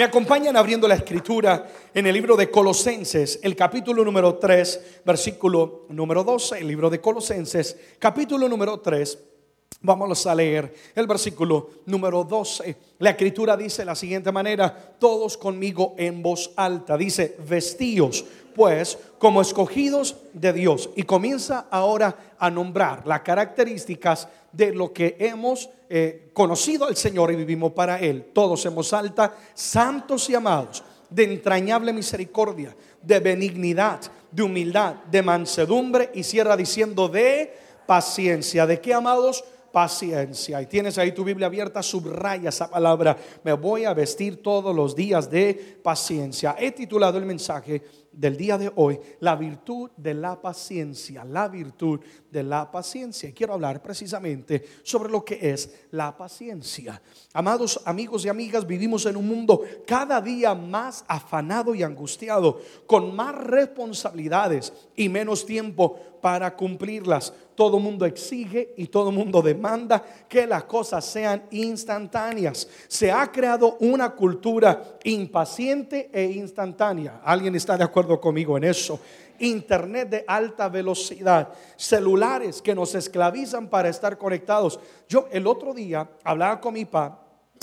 Me acompañan abriendo la escritura en el libro de Colosenses, el capítulo número 3, versículo número 12, el libro de Colosenses, capítulo número 3. Vamos a leer el versículo número 12. La escritura dice de la siguiente manera, todos conmigo en voz alta. Dice, vestíos pues como escogidos de Dios. Y comienza ahora a nombrar las características de lo que hemos eh, conocido al Señor y vivimos para Él. Todos voz alta, santos y amados, de entrañable misericordia, de benignidad, de humildad, de mansedumbre. Y cierra diciendo de paciencia. ¿De qué, amados? paciencia. Y tienes ahí tu Biblia abierta, subraya esa palabra. Me voy a vestir todos los días de paciencia. He titulado el mensaje del día de hoy, la virtud de la paciencia, la virtud de la paciencia. Y quiero hablar precisamente sobre lo que es la paciencia. Amados amigos y amigas, vivimos en un mundo cada día más afanado y angustiado, con más responsabilidades y menos tiempo para cumplirlas. Todo mundo exige y todo mundo demanda que las cosas sean instantáneas. Se ha creado una cultura impaciente e instantánea. ¿Alguien está de acuerdo conmigo en eso? Internet de alta velocidad, celulares que nos esclavizan para estar conectados. Yo el otro día hablaba con mi papá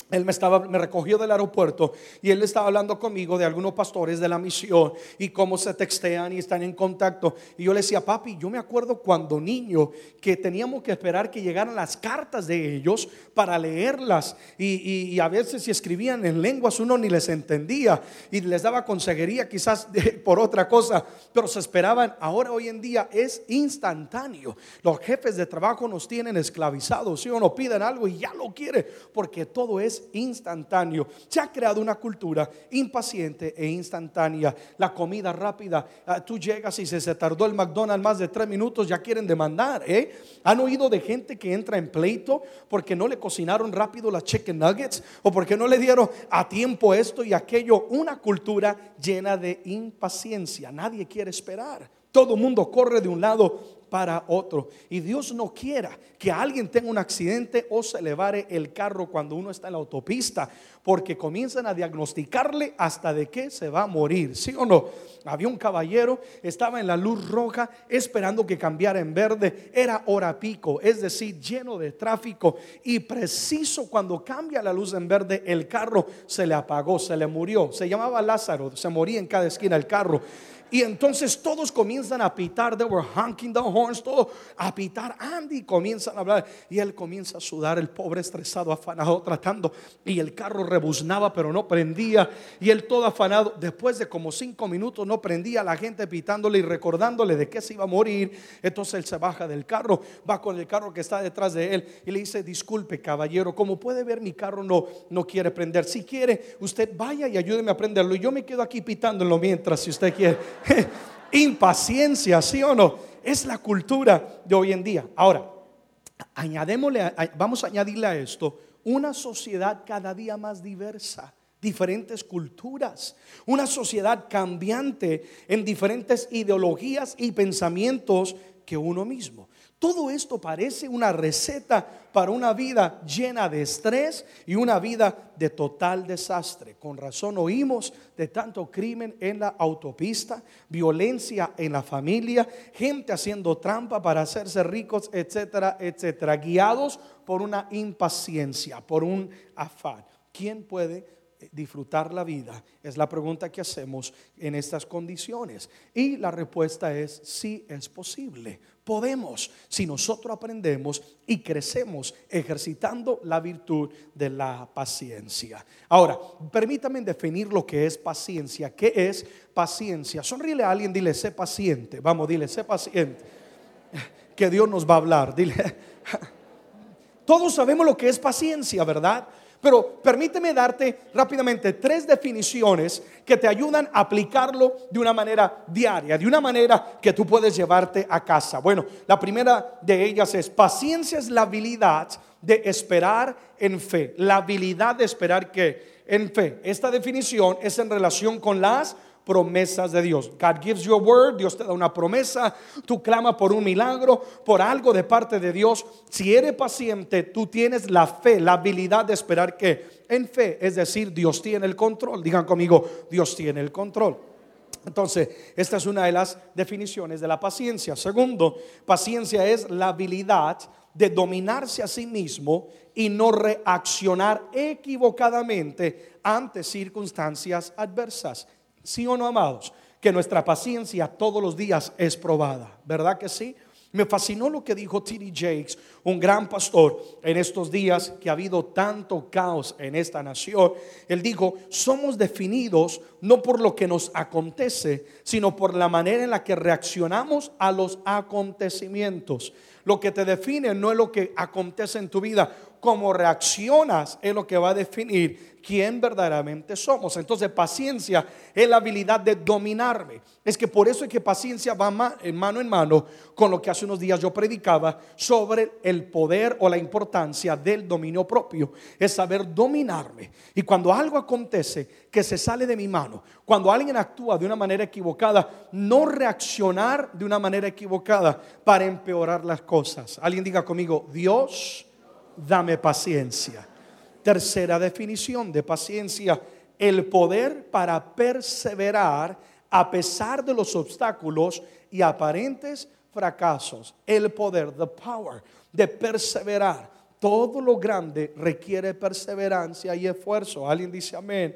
él me, estaba, me recogió del aeropuerto y él estaba hablando conmigo de algunos pastores de la misión y cómo se textean y están en contacto. Y yo le decía, papi, yo me acuerdo cuando niño que teníamos que esperar que llegaran las cartas de ellos para leerlas. Y, a veces si escribían en lenguas uno ni les entendía y les daba consejería quizás por otra cosa, pero se esperaban. Ahora hoy en día es instantáneo. Los jefes de trabajo nos tienen esclavizados. Si uno piden algo y ya lo quiere, porque todo es instantáneo. Se ha creado una cultura impaciente e instantánea. La comida rápida, ah, tú llegas y se, se tardó el McDonald's más de tres minutos, ya quieren demandar. ¿eh? ¿Han oído de gente que entra en pleito porque no le cocinaron rápido las chicken nuggets o porque no le dieron a tiempo esto y aquello? Una cultura llena de impaciencia. Nadie quiere esperar. Todo el mundo corre de un lado para otro. Y Dios no quiera que alguien tenga un accidente o se le vare el carro cuando uno está en la autopista, porque comienzan a diagnosticarle hasta de qué se va a morir. ¿Sí o no? Había un caballero, estaba en la luz roja esperando que cambiara en verde. Era hora pico, es decir, lleno de tráfico. Y preciso cuando cambia la luz en verde, el carro se le apagó, se le murió. Se llamaba Lázaro, se moría en cada esquina el carro. Y entonces todos comienzan a pitar, they were honking the horns, todo a pitar. Andy comienzan a hablar y él comienza a sudar, el pobre estresado, afanado, tratando. Y el carro rebuznaba, pero no prendía. Y él todo afanado, después de como cinco minutos no prendía, la gente pitándole y recordándole de que se iba a morir. Entonces él se baja del carro, va con el carro que está detrás de él y le dice, disculpe caballero, como puede ver mi carro no, no quiere prender. Si quiere, usted vaya y ayúdeme a prenderlo. Y yo me quedo aquí pitándolo mientras, si usted quiere. Impaciencia, ¿sí o no? Es la cultura de hoy en día. Ahora, añadémosle, vamos a añadirle a esto una sociedad cada día más diversa diferentes culturas, una sociedad cambiante en diferentes ideologías y pensamientos que uno mismo. Todo esto parece una receta para una vida llena de estrés y una vida de total desastre. Con razón oímos de tanto crimen en la autopista, violencia en la familia, gente haciendo trampa para hacerse ricos, etcétera, etcétera, guiados por una impaciencia, por un afán. ¿Quién puede disfrutar la vida? Es la pregunta que hacemos en estas condiciones. Y la respuesta es sí es posible. Podemos si nosotros aprendemos y crecemos ejercitando la virtud de la paciencia. Ahora, permítame definir lo que es paciencia. ¿Qué es paciencia? Sonríele a alguien, dile, sé paciente. Vamos, dile, sé paciente. Que Dios nos va a hablar. Dile. Todos sabemos lo que es paciencia, ¿verdad? Pero permíteme darte rápidamente tres definiciones que te ayudan a aplicarlo de una manera diaria, de una manera que tú puedes llevarte a casa. Bueno, la primera de ellas es paciencia es la habilidad de esperar en fe. La habilidad de esperar que en fe. Esta definición es en relación con las promesas de Dios. God gives you a word, Dios te da una promesa, tú clamas por un milagro, por algo de parte de Dios. Si eres paciente, tú tienes la fe, la habilidad de esperar que en fe, es decir, Dios tiene el control. Digan conmigo, Dios tiene el control. Entonces, esta es una de las definiciones de la paciencia. Segundo, paciencia es la habilidad de dominarse a sí mismo y no reaccionar equivocadamente ante circunstancias adversas. ¿Sí o no, amados? Que nuestra paciencia todos los días es probada, ¿verdad que sí? Me fascinó lo que dijo T.D. Jakes, un gran pastor, en estos días que ha habido tanto caos en esta nación. Él dijo, somos definidos no por lo que nos acontece, sino por la manera en la que reaccionamos a los acontecimientos. Lo que te define no es lo que acontece en tu vida, cómo reaccionas es lo que va a definir quién verdaderamente somos. Entonces, paciencia es la habilidad de dominarme. Es que por eso es que paciencia va en mano en mano con lo que hace unos días yo predicaba sobre el poder o la importancia del dominio propio. Es saber dominarme. Y cuando algo acontece que se sale de mi mano, cuando alguien actúa de una manera equivocada, no reaccionar de una manera equivocada para empeorar las cosas. Alguien diga conmigo, Dios, dame paciencia. Tercera definición de paciencia, el poder para perseverar a pesar de los obstáculos y aparentes fracasos. El poder, the power de perseverar. Todo lo grande requiere perseverancia y esfuerzo. Alguien dice amén.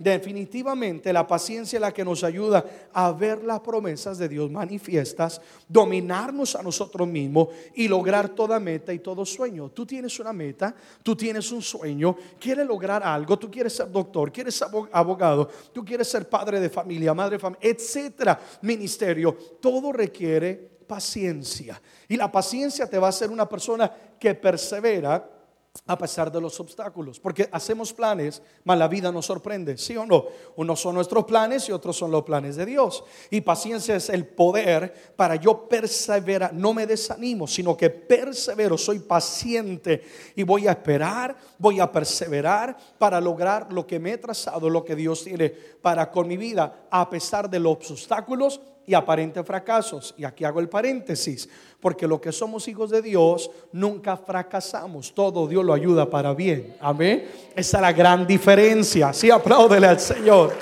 Definitivamente la paciencia es la que nos ayuda a ver las promesas de Dios manifiestas, dominarnos a nosotros mismos y lograr toda meta y todo sueño. Tú tienes una meta, tú tienes un sueño, quieres lograr algo, tú quieres ser doctor, quieres ser abogado, tú quieres ser padre de familia, madre de familia, etcétera, ministerio. Todo requiere paciencia. Y la paciencia te va a hacer una persona que persevera a pesar de los obstáculos, porque hacemos planes, mas la vida nos sorprende, ¿sí o no? Unos son nuestros planes y otros son los planes de Dios. Y paciencia es el poder para yo perseverar, no me desanimo, sino que persevero, soy paciente y voy a esperar, voy a perseverar para lograr lo que me he trazado, lo que Dios tiene para con mi vida, a pesar de los obstáculos y aparentes fracasos. Y aquí hago el paréntesis, porque lo que somos hijos de Dios nunca fracasamos, todo Dios lo ayuda para bien. Amén. Esa es la gran diferencia. Sí, apláudele al Señor.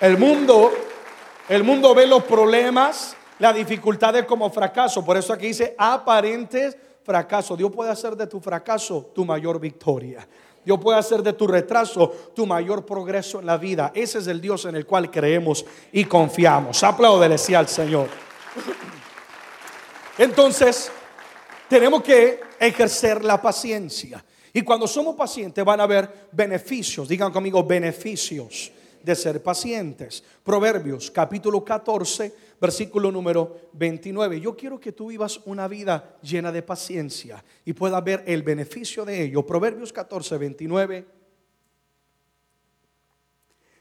El mundo, el mundo ve los problemas, las dificultades como fracaso. Por eso aquí dice aparentes fracasos. Dios puede hacer de tu fracaso tu mayor victoria. Dios puede hacer de tu retraso tu mayor progreso en la vida. Ese es el Dios en el cual creemos y confiamos. Aplaudele al Señor. Entonces, tenemos que ejercer la paciencia. Y cuando somos pacientes van a haber beneficios. Digan conmigo, beneficios de ser pacientes. Proverbios capítulo 14, versículo número 29. Yo quiero que tú vivas una vida llena de paciencia y puedas ver el beneficio de ello. Proverbios 14, 29.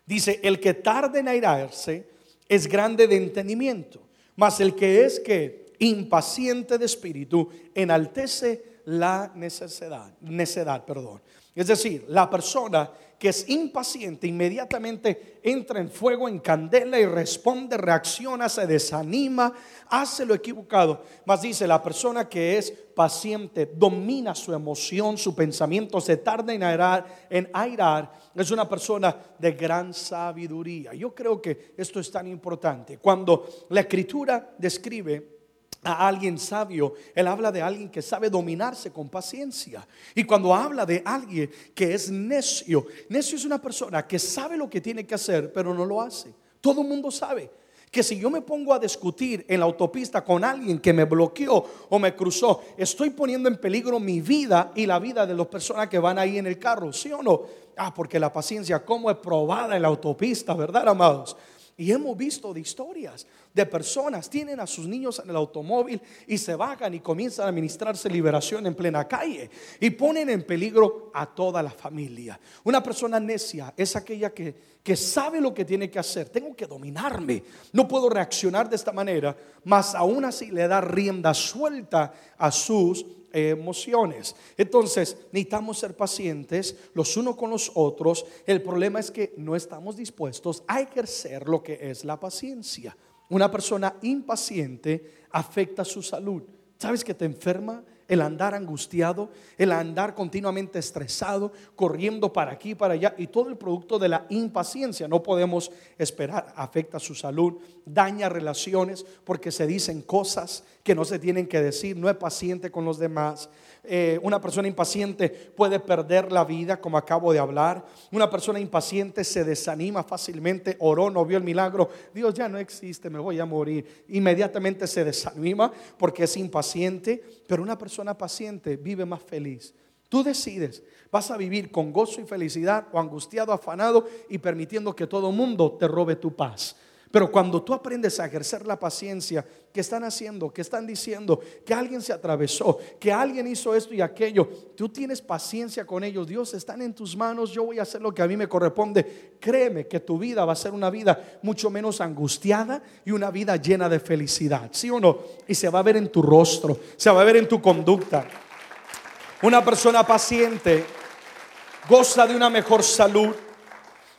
Dice, el que tarde en airarse es grande de entendimiento, mas el que es que impaciente de espíritu enaltece la necesidad, necedad, perdón. Es decir, la persona que es impaciente inmediatamente entra en fuego, en candela y responde, reacciona, se desanima, hace lo equivocado. Mas dice, la persona que es paciente domina su emoción, su pensamiento, se tarda en airar, en airar, es una persona de gran sabiduría. Yo creo que esto es tan importante. Cuando la escritura describe a alguien sabio, él habla de alguien que sabe dominarse con paciencia. Y cuando habla de alguien que es necio, necio es una persona que sabe lo que tiene que hacer, pero no lo hace. Todo el mundo sabe que si yo me pongo a discutir en la autopista con alguien que me bloqueó o me cruzó, estoy poniendo en peligro mi vida y la vida de las personas que van ahí en el carro, ¿sí o no? Ah, porque la paciencia, como es probada en la autopista, ¿verdad, amados? Y hemos visto de historias de personas, tienen a sus niños en el automóvil y se bajan y comienzan a administrarse liberación en plena calle y ponen en peligro a toda la familia. Una persona necia es aquella que, que sabe lo que tiene que hacer. Tengo que dominarme. No puedo reaccionar de esta manera, mas aún así le da rienda suelta a sus emociones. Entonces, necesitamos ser pacientes los unos con los otros. El problema es que no estamos dispuestos a ejercer lo que es la paciencia. Una persona impaciente afecta su salud. ¿Sabes que te enferma el andar angustiado, el andar continuamente estresado, corriendo para aquí para allá, y todo el producto de la impaciencia. No podemos esperar, afecta su salud, daña relaciones porque se dicen cosas que no se tienen que decir, no es paciente con los demás. Eh, una persona impaciente puede perder la vida, como acabo de hablar. Una persona impaciente se desanima fácilmente, oró, no vio el milagro. Dios ya no existe, me voy a morir. Inmediatamente se desanima porque es impaciente, pero una persona paciente vive más feliz. Tú decides, vas a vivir con gozo y felicidad o angustiado, afanado y permitiendo que todo mundo te robe tu paz. Pero cuando tú aprendes a ejercer la paciencia, que están haciendo? que están diciendo? Que alguien se atravesó, que alguien hizo esto y aquello. Tú tienes paciencia con ellos. Dios, están en tus manos. Yo voy a hacer lo que a mí me corresponde. Créeme que tu vida va a ser una vida mucho menos angustiada y una vida llena de felicidad. ¿Sí o no? Y se va a ver en tu rostro, se va a ver en tu conducta. Una persona paciente goza de una mejor salud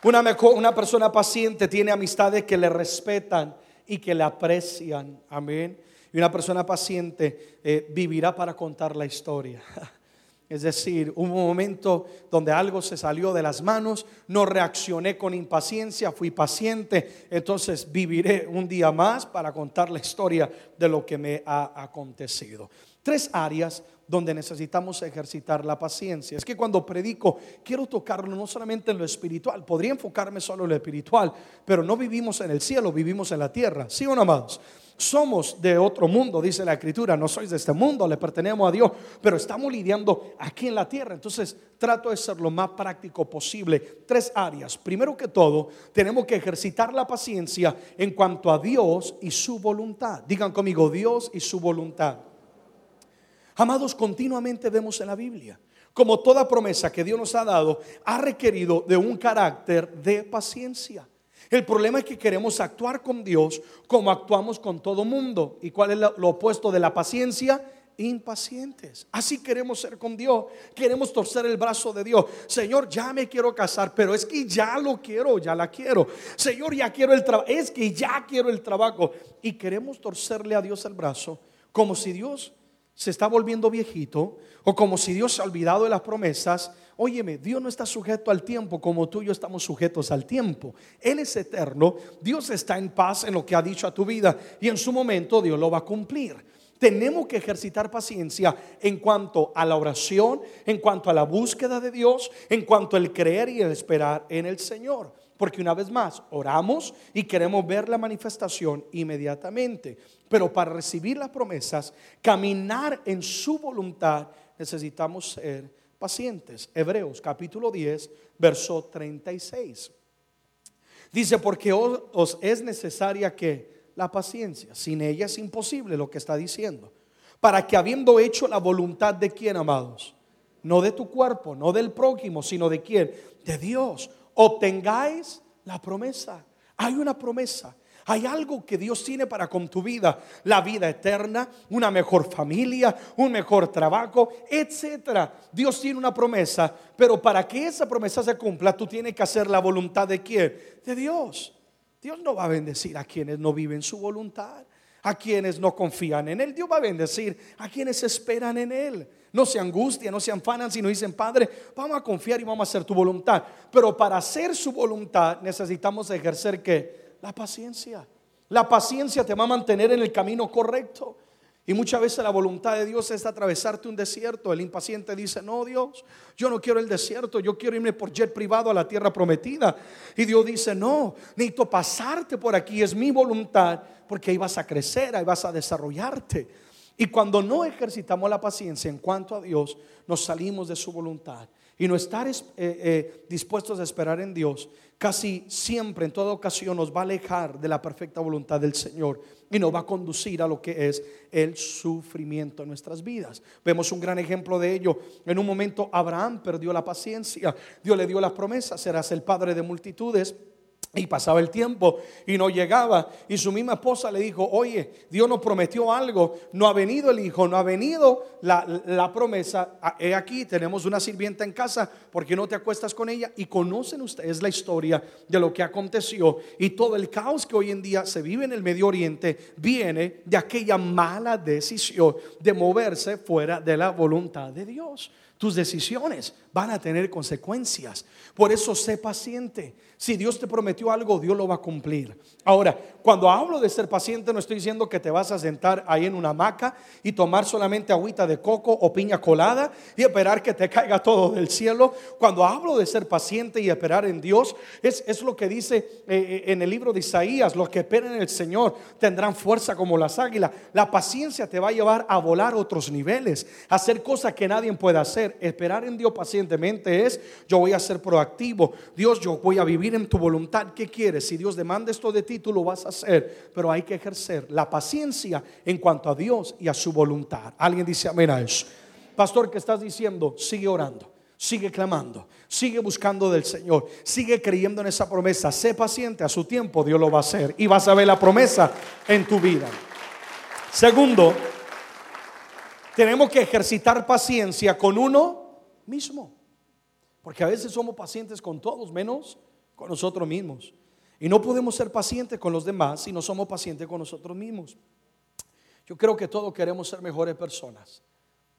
una, una persona paciente tiene amistades que le respetan y que le aprecian. Amén. Y una persona paciente eh, vivirá para contar la historia. Es decir, un momento donde algo se salió de las manos, no reaccioné con impaciencia, fui paciente, entonces viviré un día más para contar la historia de lo que me ha acontecido. Tres áreas donde necesitamos ejercitar la paciencia. Es que cuando predico quiero tocarlo no solamente en lo espiritual, podría enfocarme solo en lo espiritual, pero no vivimos en el cielo, vivimos en la tierra. ¿Sí o no, amados? Somos de otro mundo, dice la escritura, no sois de este mundo, le pertenecemos a Dios, pero estamos lidiando aquí en la tierra. Entonces trato de ser lo más práctico posible. Tres áreas. Primero que todo, tenemos que ejercitar la paciencia en cuanto a Dios y su voluntad. Digan conmigo, Dios y su voluntad. Amados, continuamente vemos en la Biblia como toda promesa que Dios nos ha dado ha requerido de un carácter de paciencia. El problema es que queremos actuar con Dios como actuamos con todo mundo. ¿Y cuál es lo opuesto de la paciencia? Impacientes. Así queremos ser con Dios. Queremos torcer el brazo de Dios. Señor, ya me quiero casar, pero es que ya lo quiero, ya la quiero. Señor, ya quiero el trabajo. Es que ya quiero el trabajo. Y queremos torcerle a Dios el brazo como si Dios se está volviendo viejito o como si Dios se ha olvidado de las promesas. Óyeme, Dios no está sujeto al tiempo como tú y yo estamos sujetos al tiempo. Él es eterno, Dios está en paz en lo que ha dicho a tu vida y en su momento Dios lo va a cumplir. Tenemos que ejercitar paciencia en cuanto a la oración, en cuanto a la búsqueda de Dios, en cuanto al creer y el esperar en el Señor. Porque una vez más, oramos y queremos ver la manifestación inmediatamente. Pero para recibir las promesas, caminar en su voluntad, necesitamos ser pacientes. Hebreos capítulo 10, verso 36. Dice, porque os, es necesaria que la paciencia, sin ella es imposible lo que está diciendo. Para que habiendo hecho la voluntad de quién, amados, no de tu cuerpo, no del prójimo, sino de quién, de Dios obtengáis la promesa. Hay una promesa. Hay algo que Dios tiene para con tu vida, la vida eterna, una mejor familia, un mejor trabajo, etcétera. Dios tiene una promesa, pero para que esa promesa se cumpla, tú tienes que hacer la voluntad de quién? De Dios. Dios no va a bendecir a quienes no viven su voluntad, a quienes no confían en él. Dios va a bendecir a quienes esperan en él no se angustian, no se afanan, sino dicen, Padre, vamos a confiar y vamos a hacer tu voluntad. Pero para hacer su voluntad necesitamos ejercer que la paciencia. La paciencia te va a mantener en el camino correcto. Y muchas veces la voluntad de Dios es atravesarte un desierto. El impaciente dice, no Dios, yo no quiero el desierto, yo quiero irme por jet privado a la tierra prometida. Y Dios dice, no, necesito pasarte por aquí, es mi voluntad, porque ahí vas a crecer, ahí vas a desarrollarte. Y cuando no ejercitamos la paciencia en cuanto a Dios, nos salimos de su voluntad. Y no estar eh, eh, dispuestos a esperar en Dios, casi siempre, en toda ocasión, nos va a alejar de la perfecta voluntad del Señor y nos va a conducir a lo que es el sufrimiento en nuestras vidas. Vemos un gran ejemplo de ello. En un momento Abraham perdió la paciencia. Dios le dio las promesas, serás el padre de multitudes. Y pasaba el tiempo y no llegaba. Y su misma esposa le dijo, oye, Dios nos prometió algo. No ha venido el hijo, no ha venido la, promesa. Ah, he aquí, tenemos una sirvienta en casa. ¿Por qué no te acuestas con ella? Y conocen ustedes la historia de lo que aconteció. Y todo el caos que hoy en día se vive en el Medio Oriente viene de aquella mala decisión de moverse fuera de la voluntad de Dios. Tus decisiones van a tener consecuencias. Por eso sé paciente. Si Dios te prometió algo, Dios lo va a cumplir. Ahora, cuando hablo de ser paciente, no estoy diciendo que te vas a sentar ahí en una hamaca y tomar solamente agüita de coco o piña colada y esperar que te caiga todo del cielo. Cuando hablo de ser paciente y esperar en Dios, es, es lo que dice eh, eh, en el libro de Isaías, los que esperan en el Señor tendrán fuerza como las águilas. La paciencia te va a llevar a volar a otros niveles, a hacer cosas que nadie puede hacer. Esperar en Dios es, yo voy a ser proactivo. Dios, yo voy a vivir en tu voluntad. ¿Qué quieres? Si Dios demanda esto de ti, tú lo vas a hacer. Pero hay que ejercer la paciencia en cuanto a Dios y a su voluntad. Alguien dice amén a eso. Pastor, ¿qué estás diciendo? Sigue orando. Sigue clamando, sigue buscando del Señor, sigue creyendo en esa promesa. Sé paciente, a su tiempo Dios lo va a hacer y vas a ver la promesa en tu vida. Segundo, tenemos que ejercitar paciencia con uno mismo. Porque a veces somos pacientes con todos, menos con nosotros mismos. Y no podemos ser pacientes con los demás si no somos pacientes con nosotros mismos. Yo creo que todos queremos ser mejores personas,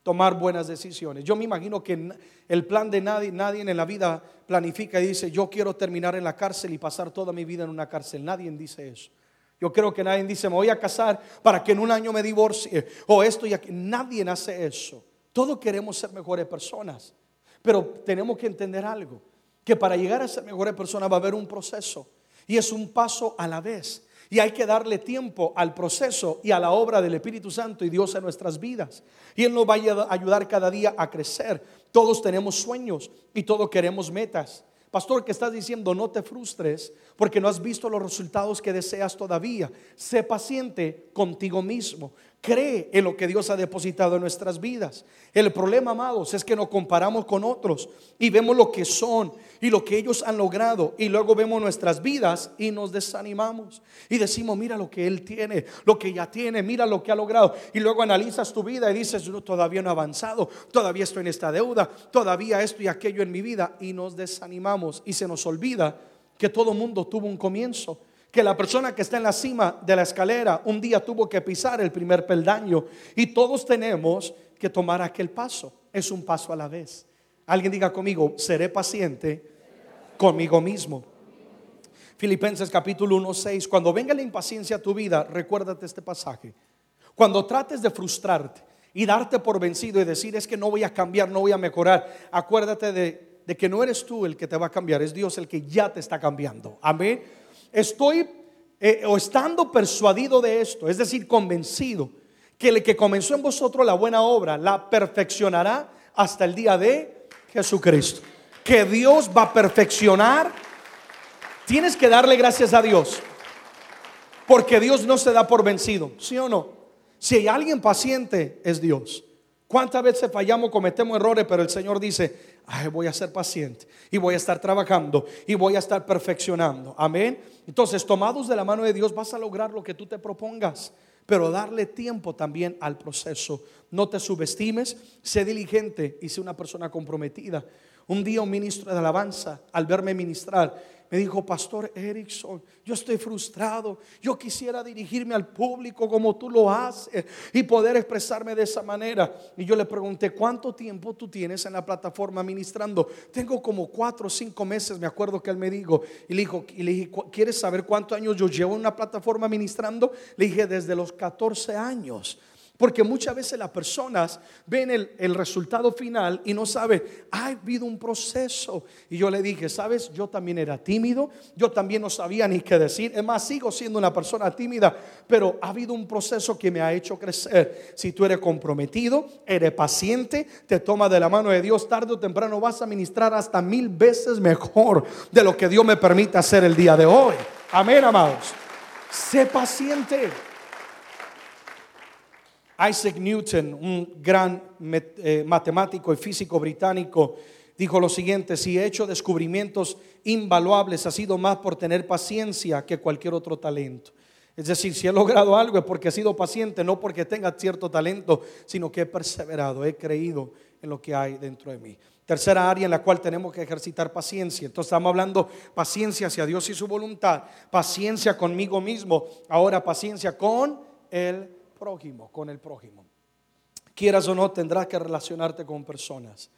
tomar buenas decisiones. Yo me imagino que el plan de nadie, nadie en la vida planifica y dice, yo quiero terminar en la cárcel y pasar toda mi vida en una cárcel. Nadie dice eso. Yo creo que nadie dice, me voy a casar para que en un año me divorcie o esto y aquí. Nadie hace eso. Todos queremos ser mejores personas, pero tenemos que entender algo que para llegar a ser mejores personas va a haber un proceso y es un paso a la vez. Y hay que darle tiempo al proceso y a la obra del Espíritu Santo y Dios en nuestras vidas. Y Él nos va a ayudar cada día a crecer. Todos tenemos sueños y todos queremos metas. Pastor, que estás diciendo, no te frustres porque no has visto los resultados que deseas todavía. Sé paciente contigo mismo. Cree en lo que Dios ha depositado en nuestras vidas. El problema, amados, es que nos comparamos con otros y vemos lo que son y lo que ellos han logrado y luego vemos nuestras vidas y nos desanimamos. Y decimos, mira lo que él tiene, lo que ella tiene, mira lo que ha logrado. Y luego analizas tu vida y dices, yo todavía no he avanzado, todavía estoy en esta deuda, todavía esto y aquello en mi vida. Y nos desanimamos y se nos olvida que todo mundo tuvo un comienzo que la persona que está en la cima de la escalera un día tuvo que pisar el primer peldaño y todos tenemos que tomar aquel paso. Es un paso a la vez. Alguien diga conmigo, seré paciente conmigo mismo. Filipenses capítulo 1, 6. Cuando venga la impaciencia a tu vida, recuérdate este pasaje. Cuando trates de frustrarte y darte por vencido y decir es que no voy a cambiar, no voy a mejorar, acuérdate de, de que no eres tú el que te va a cambiar, es Dios el que ya te está cambiando. Amén estoy eh, o estando persuadido de esto, es decir, convencido, que el que comenzó en vosotros la buena obra la perfeccionará hasta el día de Jesucristo. Que Dios va a perfeccionar. Tienes que darle gracias a Dios. Porque Dios no se da por vencido, ¿sí o no? Si hay alguien paciente, es Dios. ¿Cuántas veces fallamos, cometemos errores, pero el Señor dice, voy a ser paciente y voy a estar trabajando y voy a estar perfeccionando? Amén. Entonces, tomados de la mano de Dios, vas a lograr lo que tú te propongas, pero darle tiempo también al proceso. No te subestimes, sé diligente y sé una persona comprometida. Un día un ministro de alabanza, al verme ministrar, me dijo, Pastor Erickson, yo estoy frustrado, yo quisiera dirigirme al público como tú lo haces y poder expresarme de esa manera. Y yo le pregunté, ¿cuánto tiempo tú tienes en la plataforma ministrando? Tengo como cuatro o cinco meses, me acuerdo que él me dijo, y le, dijo, dije, ¿quieres saber cuántos años yo llevo en una plataforma ministrando? Le dije, desde los 14 años. Porque muchas veces las personas ven el, resultado final y no saben, ha habido un proceso. Y yo le dije, sabes, yo también era tímido, yo también no sabía ni qué decir. Es más, sigo siendo una persona tímida, pero ha habido un proceso que me ha hecho crecer. Si tú eres comprometido, eres paciente, te toma de la mano de Dios, tarde o temprano vas a ministrar hasta mil veces mejor de lo que Dios me permite hacer el día de hoy. Amén, amados. Sé paciente. Isaac Newton, un gran eh, matemático y físico británico, dijo lo siguiente, si he hecho descubrimientos invaluables, ha sido más por tener paciencia que cualquier otro talento. Es decir, si he logrado algo es porque he sido paciente, no porque tenga cierto talento, sino que he perseverado, he creído en lo que hay dentro de mí. Tercera área en la cual tenemos que ejercitar paciencia. Entonces estamos hablando paciencia hacia Dios y su voluntad, paciencia conmigo mismo, ahora paciencia con el prójimo, con el prójimo. Quieras o no, tendrás que relacionarte con personas.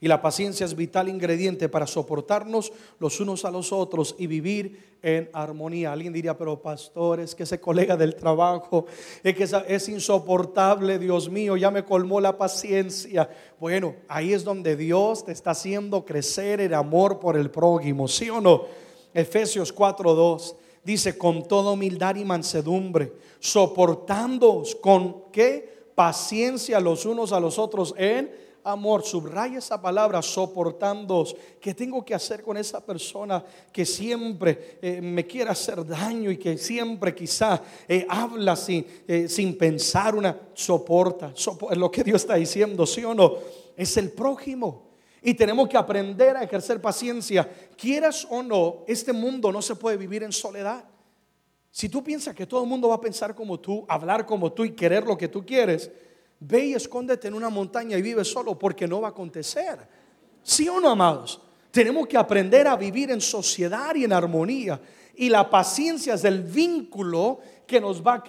Y la paciencia es vital ingrediente para soportarnos los unos a los otros y vivir en armonía. Alguien diría, pero pastor, es que ese colega del trabajo es que es insoportable, Dios mío, ya me colmó la paciencia. Bueno, ahí es donde Dios te está haciendo crecer el amor por el prójimo, ¿sí o no? Efesios 4:2 dice, con toda humildad y mansedumbre, soportándoos con qué paciencia los unos a los otros en amor. Subraya esa palabra, soportando. ¿Qué tengo que hacer con esa persona que siempre eh, me quiere hacer daño y que siempre quizá eh, habla sin, eh, sin pensar una soporta? Lo que Dios está diciendo, ¿sí o no? Es el prójimo. Y tenemos que aprender a ejercer paciencia. Quieras o no, este mundo no se puede vivir en soledad. Si tú piensas que todo el mundo va a pensar como tú, hablar como tú y querer lo que tú quieres, ve y escóndete en una montaña y vive solo porque no va a acontecer. ¿Sí o no, amados? Tenemos que aprender a vivir en sociedad y en armonía. Y la paciencia es el vínculo que nos va a,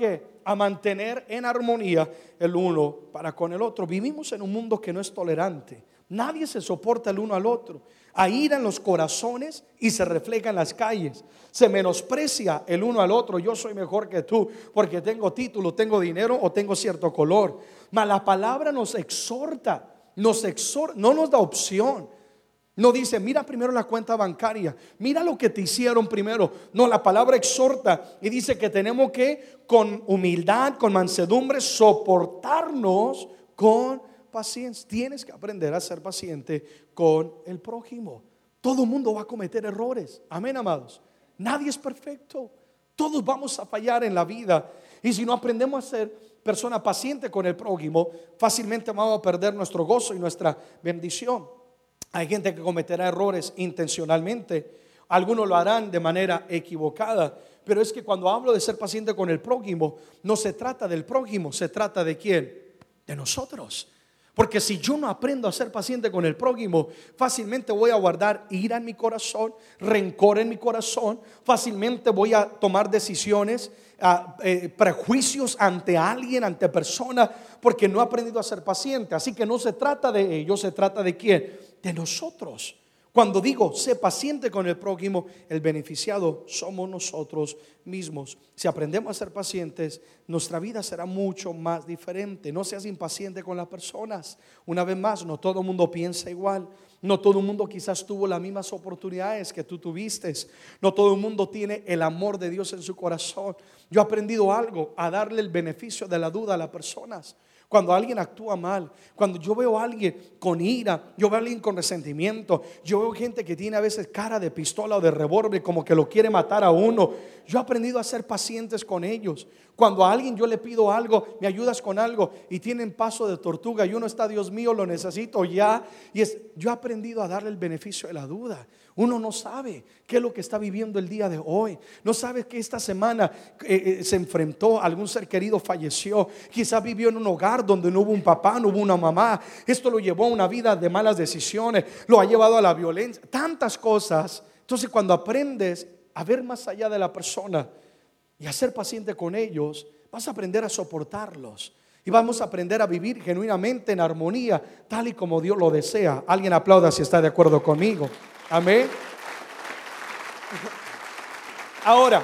a mantener en armonía el uno para con el otro. Vivimos en un mundo que no es tolerante. Nadie se soporta el uno al otro. Hay ira en los corazones y se refleja en las calles. Se menosprecia el uno al otro. Yo soy mejor que tú porque tengo título, tengo dinero o tengo cierto color. Mas la palabra nos exhorta, nos exhorta, no nos da opción. No dice, mira primero la cuenta bancaria, mira lo que te hicieron primero. No, la palabra exhorta y dice que tenemos que con humildad, con mansedumbre, soportarnos con paciencia. Tienes que aprender a ser paciente con el prójimo. Todo mundo va a cometer errores. Amén, amados. Nadie es perfecto. Todos vamos a fallar en la vida. Y si no aprendemos a ser persona paciente con el prójimo, fácilmente vamos a perder nuestro gozo y nuestra bendición. Hay gente que cometerá errores intencionalmente, algunos lo harán de manera equivocada, pero es que cuando hablo de ser paciente con el prójimo, no se trata del prójimo, se trata de quién? De nosotros. Porque si yo no aprendo a ser paciente con el prójimo, fácilmente voy a guardar ira en mi corazón, rencor en mi corazón, fácilmente voy a tomar decisiones, eh, prejuicios ante alguien, ante persona, porque no he aprendido a ser paciente. Así que no se trata de ellos, se trata de quién? De nosotros. Cuando digo, sé paciente con el prójimo, el beneficiado somos nosotros mismos. Si aprendemos a ser pacientes, nuestra vida será mucho más diferente. No seas impaciente con las personas. Una vez más, no todo el mundo piensa igual. No todo el mundo quizás tuvo las mismas oportunidades que tú tuviste. No todo el mundo tiene el amor de Dios en su corazón. Yo he aprendido algo, a darle el beneficio de la duda a las personas. Cuando alguien actúa mal, cuando yo veo a alguien con ira, yo veo a alguien con resentimiento, yo veo gente que tiene a veces cara de pistola o de revólver como que lo quiere matar a uno. Yo he aprendido a ser pacientes con ellos. Cuando a alguien yo le pido algo, me ayudas con algo y tienen paso de tortuga y uno está, Dios mío, lo necesito ya. Y es, yo he aprendido a darle el beneficio de la duda. Uno no sabe qué es lo que está viviendo el día de hoy. No sabe que esta semana eh, eh, se enfrentó, algún ser querido falleció. Quizás vivió en un hogar donde no hubo un papá, no hubo una mamá. Esto lo llevó a una vida de malas decisiones, lo ha llevado a la violencia, tantas cosas. Entonces cuando aprendes a ver más allá de la persona y a ser paciente con ellos, vas a aprender a soportarlos. Y vamos a aprender a vivir genuinamente en armonía, tal y como Dios lo desea. Alguien aplauda si está de acuerdo conmigo. Amén. Ahora,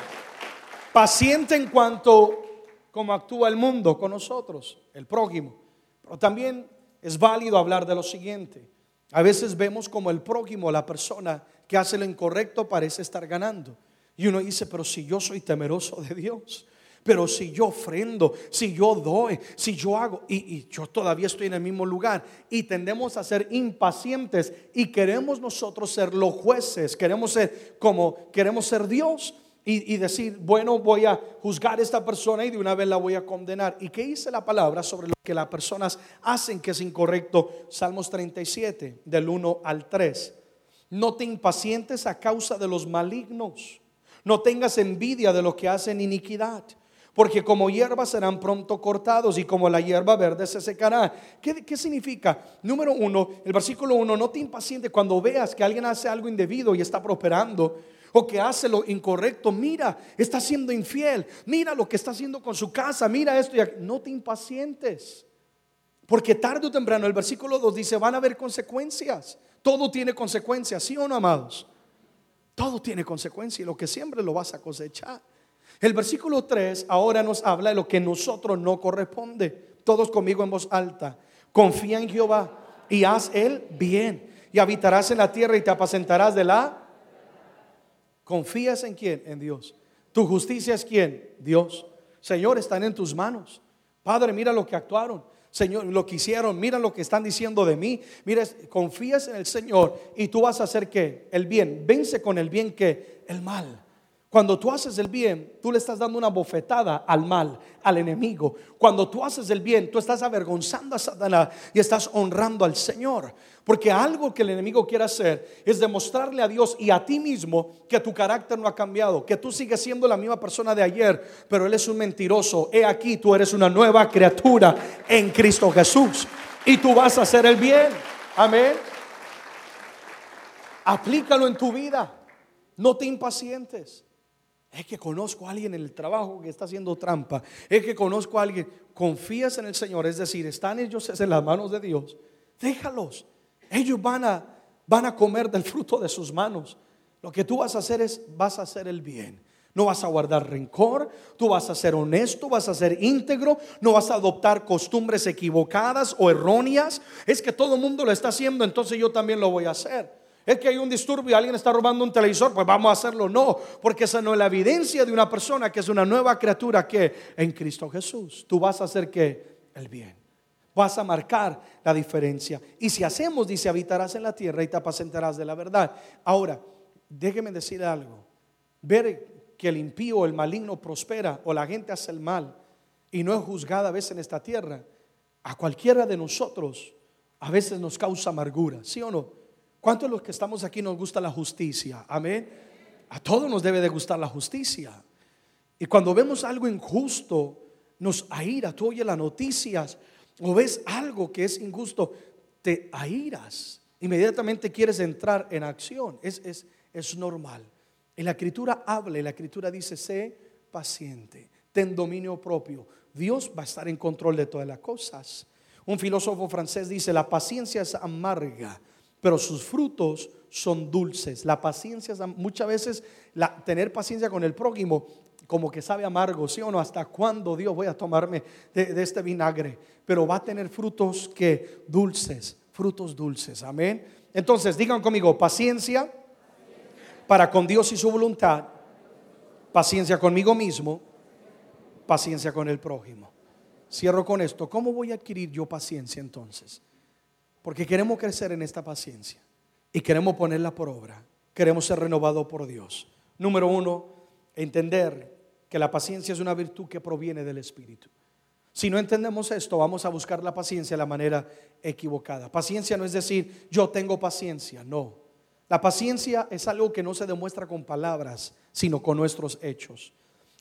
paciente en cuanto como actúa el mundo con nosotros, el prójimo. Pero también es válido hablar de lo siguiente. A veces vemos como el prójimo, la persona que hace lo incorrecto, parece estar ganando. Y uno dice, pero si yo soy temeroso de Dios, pero si yo ofrendo, si yo doy, si yo hago, y, yo todavía estoy en el mismo lugar, y tendemos a ser impacientes y queremos nosotros ser los jueces, queremos ser como, queremos ser Dios. y, decir, bueno, voy a juzgar a esta persona y de una vez la voy a condenar. ¿Y qué dice la palabra sobre lo que las personas hacen que es incorrecto? Salmos 37, del 1 al 3. No te impacientes a causa de los malignos. No tengas envidia de lo que hacen iniquidad. Porque como hierba serán pronto cortados y como la hierba verde se secará. ¿Qué, ¿Qué, significa? Número uno, el versículo uno, no te impacientes cuando veas que alguien hace algo indebido y está prosperando o que hace lo incorrecto, mira, está siendo infiel, mira lo que está haciendo con su casa, mira esto no te impacientes. Porque tarde o temprano, el versículo 2 dice, van a haber consecuencias. Todo tiene consecuencias, ¿sí o no, amados? Todo tiene consecuencias y lo que siempre lo vas a cosechar. El versículo 3 ahora nos habla de lo que nosotros no corresponde. Todos conmigo en voz alta. Confía en Jehová y haz el bien. Y habitarás en la tierra y te apacentarás de la ¿Confías en quién? En Dios. ¿Tu justicia es quién? Dios. Señor, están en tus manos. Padre, mira lo que actuaron. Señor, lo que hicieron, mira lo que están diciendo de mí. Mira, confías en el Señor y tú vas a hacer qué? El bien. Vence con el bien que el mal. Cuando tú haces el bien, tú le estás dando una bofetada al mal, al enemigo. Cuando tú haces el bien, tú estás avergonzando a Satanás y estás honrando al Señor. Porque algo que el enemigo quiere hacer es demostrarle a Dios y a ti mismo que tu carácter no ha cambiado, que tú sigues siendo la misma persona de ayer, pero él es un mentiroso. He aquí, tú eres una nueva criatura en Cristo Jesús y tú vas a hacer el bien. Amén. Aplícalo en tu vida. No te impacientes. Es que conozco a alguien en el trabajo que está haciendo trampa. Es que conozco a alguien. Confías en el Señor, es decir, están ellos en las manos de Dios. Déjalos. Ellos van a, van a comer del fruto de sus manos. Lo que tú vas a hacer es, vas a hacer el bien. No vas a guardar rencor, tú vas a ser honesto, vas a ser íntegro, no vas a adoptar costumbres equivocadas o erróneas. Es que todo el mundo lo está haciendo, entonces yo también lo voy a hacer. Es que hay un disturbio alguien está robando un televisor, pues vamos a hacerlo. No, porque esa no es la evidencia de una persona que es una nueva criatura que en Cristo Jesús. Tú vas a hacer que el bien. Vas a marcar la diferencia. Y si hacemos, dice, habitarás en la tierra y te apacentarás de la verdad. Ahora, déjeme decir algo. Ver que el impío, el maligno prospera o la gente hace el mal y no es juzgada a veces en esta tierra, a cualquiera de nosotros a veces nos causa amargura, ¿sí o no? ¿Cuántos de los que estamos aquí nos gusta la justicia? Amén. A todos nos debe de gustar la justicia. Y cuando vemos algo injusto, nos aira. Tú oyes las noticias o ves algo que es injusto, te airas, inmediatamente quieres entrar en acción. Es, es, es normal. En la escritura habla la escritura dice, sé paciente, ten dominio propio. Dios va a estar en control de todas las cosas. Un filósofo francés dice, la paciencia es amarga, pero sus frutos son dulces. La paciencia muchas veces, la, tener paciencia con el prójimo como que sabe amargo, ¿sí o no? ¿Hasta cuándo Dios voy a tomarme de, este vinagre? Pero va a tener frutos que dulces, frutos dulces, amén. Entonces, digan conmigo, paciencia para con Dios y su voluntad, paciencia conmigo mismo, paciencia con el prójimo. Cierro con esto, ¿cómo voy a adquirir yo paciencia entonces? Porque queremos crecer en esta paciencia y queremos ponerla por obra, queremos ser renovados por Dios. Número uno, entender que la paciencia es una virtud que proviene del Espíritu. Si no entendemos esto, vamos a buscar la paciencia de la manera equivocada. Paciencia no es decir, yo tengo paciencia, no. La paciencia es algo que no se demuestra con palabras, sino con nuestros hechos.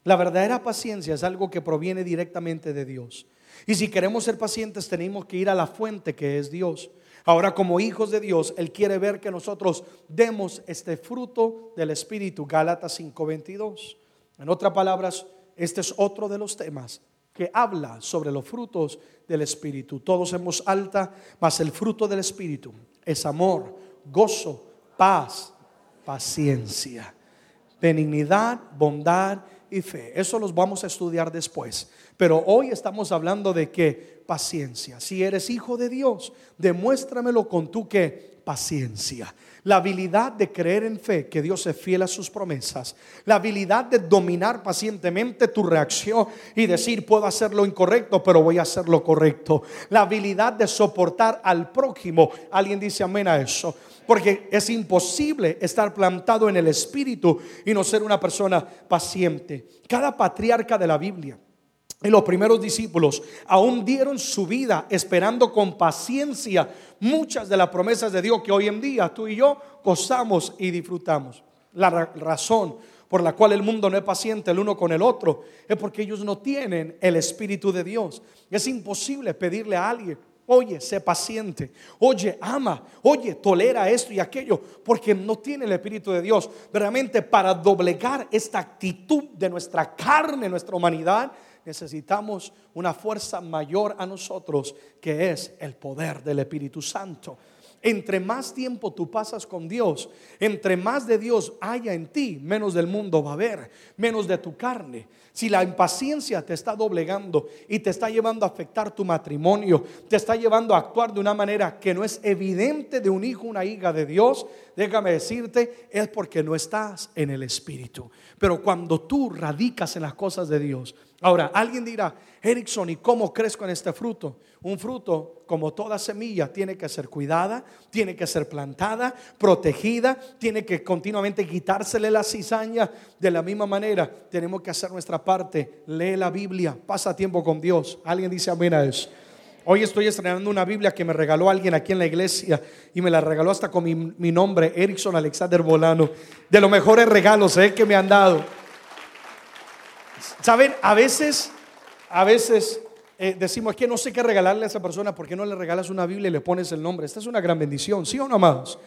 La verdadera paciencia es algo que proviene directamente de Dios. Y si queremos ser pacientes, tenemos que ir a la fuente que es Dios. Ahora, como hijos de Dios, Él quiere ver que nosotros demos este fruto del Espíritu. Gálatas 5:22. En otras palabras, este es otro de los temas que habla sobre los frutos del Espíritu. Todos hemos alta, mas el fruto del Espíritu es amor, gozo, paz, paciencia, benignidad, bondad y fe. Eso los vamos a estudiar después. Pero hoy estamos hablando de que paciencia. Si eres hijo de Dios, demuéstramelo con tu que paciencia. La habilidad de creer en fe que Dios es fiel a sus promesas. La habilidad de dominar pacientemente tu reacción y decir, puedo hacer lo incorrecto, pero voy a hacer lo correcto. La habilidad de soportar al prójimo. Alguien dice amén a eso. Porque es imposible estar plantado en el Espíritu y no ser una persona paciente. Cada patriarca de la Biblia y los primeros discípulos aún dieron su vida esperando con paciencia muchas de las promesas de Dios que hoy en día tú y yo gozamos y disfrutamos. La razón por la cual el mundo no es paciente el uno con el otro es porque ellos no tienen el Espíritu de Dios. Es imposible pedirle a alguien, oye, sé paciente, oye, ama, oye, tolera esto y aquello, porque no tiene el Espíritu de Dios. Realmente para doblegar esta actitud de nuestra carne, nuestra humanidad, necesitamos una fuerza mayor a nosotros que es el poder del Espíritu Santo. Entre más tiempo tú pasas con Dios, entre más de Dios haya en ti, menos del mundo va a haber, menos de tu carne. Si la impaciencia te está doblegando y te está llevando a afectar tu matrimonio, te está llevando a actuar de una manera que no es evidente de un hijo, una hija de Dios, déjame decirte, es porque no estás en el Espíritu. Pero cuando tú radicas en las cosas de Dios, ahora alguien dirá, Erickson, ¿y cómo crezco en este fruto? Un fruto, como toda semilla, tiene que ser cuidada, tiene que ser plantada, protegida, tiene que continuamente quitársele la cizaña. De la misma manera, tenemos que hacer nuestra parte. Lee la Biblia, pasa tiempo con Dios. Alguien dice amén a eso. Hoy estoy estrenando una Biblia que me regaló alguien aquí en la iglesia y me la regaló hasta con mi, nombre, Erickson Alexander Bolano. De los mejores regalos eh, que me han dado. Saben, a veces, a veces eh, decimos que no sé qué regalarle a esa persona, ¿por qué no le regalas una Biblia y le pones el nombre? Esta es una gran bendición, ¿sí o no, amados?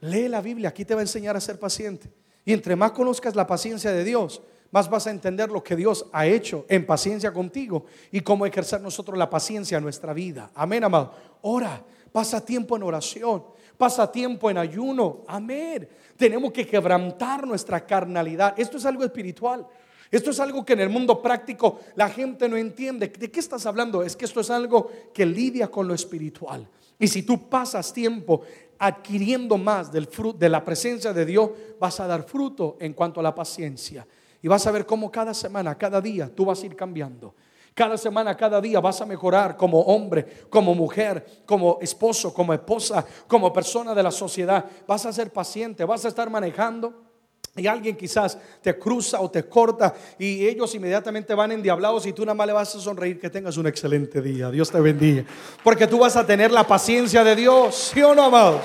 Lee la Biblia, aquí te va a enseñar a ser paciente. Y entre más conozcas la paciencia de Dios, más vas a entender lo que Dios ha hecho en paciencia contigo y cómo ejercer nosotros la paciencia en nuestra vida. Amén, amado. Ora, pasa tiempo en oración, pasa tiempo en ayuno. Amén. Tenemos que quebrantar nuestra carnalidad. Esto es algo espiritual. Esto es algo que en el mundo práctico la gente no entiende. ¿De qué estás hablando? Es que esto es algo que lidia con lo espiritual. Y si tú pasas tiempo adquiriendo más del de la presencia de Dios, vas a dar fruto en cuanto a la paciencia. Y vas a ver cómo cada semana, cada día, tú vas a ir cambiando. Cada semana, cada día vas a mejorar como hombre, como mujer, como esposo, como esposa, como persona de la sociedad. Vas a ser paciente, vas a estar manejando. Y alguien quizás te cruza o te corta y ellos inmediatamente van endiablados y tú nada más le vas a sonreír que tengas un excelente día. Dios te bendiga. Porque tú vas a tener la paciencia de Dios, ¿sí o no, amados?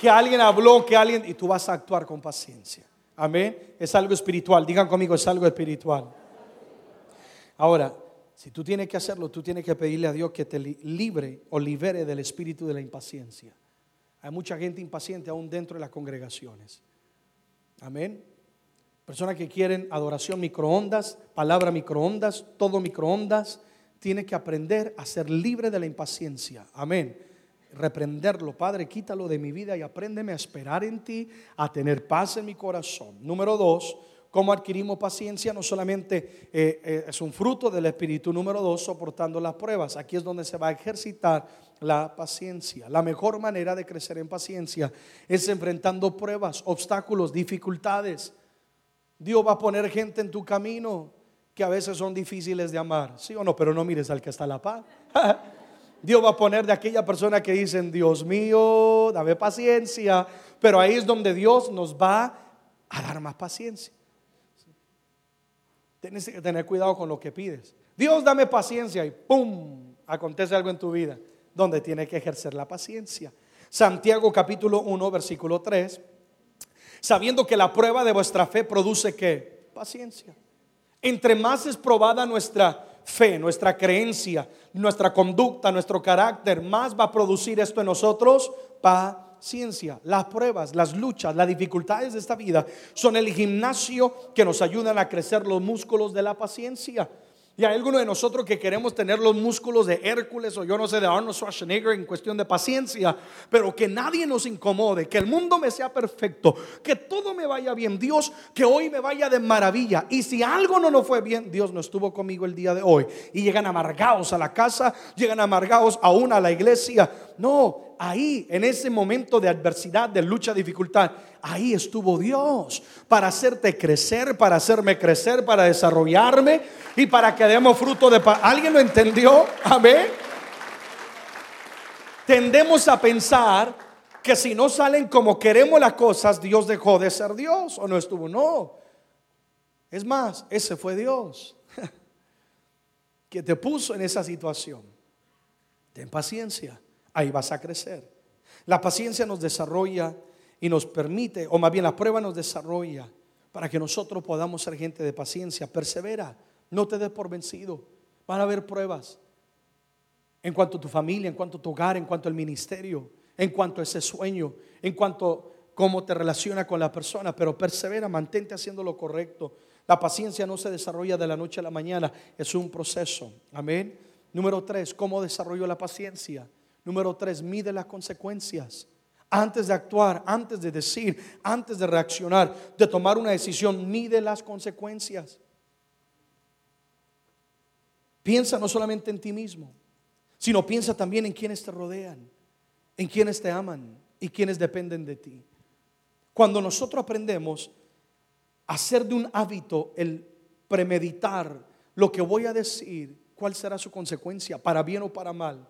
Que alguien habló, que alguien, y tú vas a actuar con paciencia. Amén. Es algo espiritual. Digan conmigo, es algo espiritual. Ahora, si tú tienes que hacerlo, tú tienes que pedirle a Dios que te libre o libere del espíritu de la impaciencia. Hay mucha gente impaciente aún dentro de las congregaciones. Amén. Personas que quieren adoración microondas, palabra microondas, todo microondas. Tiene que aprender a ser libre de la impaciencia. Amén reprenderlo. Padre, quítalo de mi vida y apréndeme a esperar en ti, a tener paz en mi corazón. Número dos, ¿cómo adquirimos paciencia? No solamente eh, eh, es un fruto del Espíritu. Número dos, soportando las pruebas. Aquí es donde se va a ejercitar la paciencia. La mejor manera de crecer en paciencia es enfrentando pruebas, obstáculos, dificultades. Dios va a poner gente en tu camino que a veces son difíciles de amar, ¿sí o no? Pero no mires al que está a la paz. Dios va a poner de aquella persona que dicen, Dios mío, dame paciencia. Pero ahí es donde Dios nos va a dar más paciencia. Tienes que tener cuidado con lo que pides. Dios, dame paciencia y ¡pum! Acontece algo en tu vida donde tiene que ejercer la paciencia. Santiago capítulo 1, versículo 3. Sabiendo que la prueba de vuestra fe produce que paciencia. Entre más es probada nuestra fe, nuestra creencia, nuestra conducta, nuestro carácter, más va a producir esto en nosotros paciencia. Las pruebas, las luchas, las dificultades de esta vida son el gimnasio que nos ayudan a crecer los músculos de la paciencia. Y hay algunos de nosotros que queremos tener los músculos de Hércules o yo no sé, de Arnold Schwarzenegger en cuestión de paciencia, pero que nadie nos incomode, que el mundo me sea perfecto, que todo me vaya bien. Dios, que hoy me vaya de maravilla. Y si algo no nos fue bien, Dios no estuvo conmigo el día de hoy. Y llegan amargados a la casa, llegan amargados aún a la iglesia. No, ahí, en ese momento de adversidad, de lucha, dificultad, ahí estuvo Dios para hacerte crecer, para hacerme crecer, para desarrollarme y para que demos fruto de paz. ¿Alguien lo entendió? Amén. Tendemos a pensar que si no salen como queremos las cosas, Dios dejó de ser Dios o no estuvo. No. Es más, ese fue Dios que te puso en esa situación. Ten paciencia, ahí vas a crecer. La paciencia nos desarrolla y nos permite, o más bien la prueba nos desarrolla para que nosotros podamos ser gente de paciencia. Persevera, no te des por vencido. Van a haber pruebas en cuanto a tu familia, en cuanto a tu hogar, en cuanto al ministerio, en cuanto a ese sueño, en cuanto a cómo te relaciona con la persona, pero persevera, mantente haciendo lo correcto. La paciencia no se desarrolla de la noche a la mañana, es un proceso. Amén. Número tres, ¿cómo desarrollo la paciencia? Número tres, mide las consecuencias antes de actuar, antes de decir, antes de reaccionar, de tomar una decisión, mide las consecuencias. Piensa no solamente en ti mismo, sino piensa también en quienes te rodean, en quienes te aman y quienes dependen de ti. Cuando nosotros aprendemos a hacer de un hábito el premeditar lo que voy a decir, cuál será su consecuencia, para bien o para mal,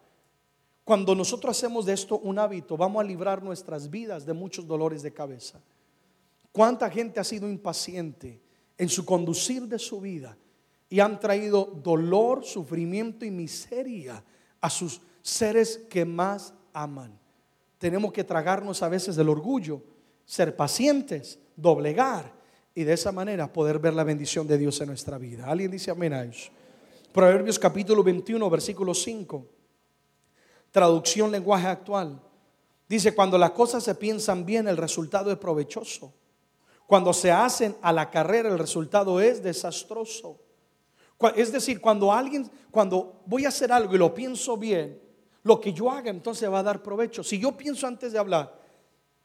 cuando nosotros hacemos de esto un hábito, vamos a librar nuestras vidas de muchos dolores de cabeza. ¿Cuánta gente ha sido impaciente en su conducir de su vida y han traído dolor, sufrimiento y miseria a sus seres que más aman? Tenemos que tragarnos a veces del orgullo, ser pacientes, doblegar y de esa manera poder ver la bendición de Dios en nuestra vida. ¿Alguien dice amén a eso? Proverbios capítulo 21, versículo 5 traducción lenguaje actual. Dice, cuando las cosas se piensan bien, el resultado es provechoso. Cuando se hacen a la carrera, el resultado es desastroso. Es decir, cuando alguien, cuando voy a hacer algo y lo pienso bien, lo que yo haga entonces va a dar provecho. Si yo pienso antes de hablar,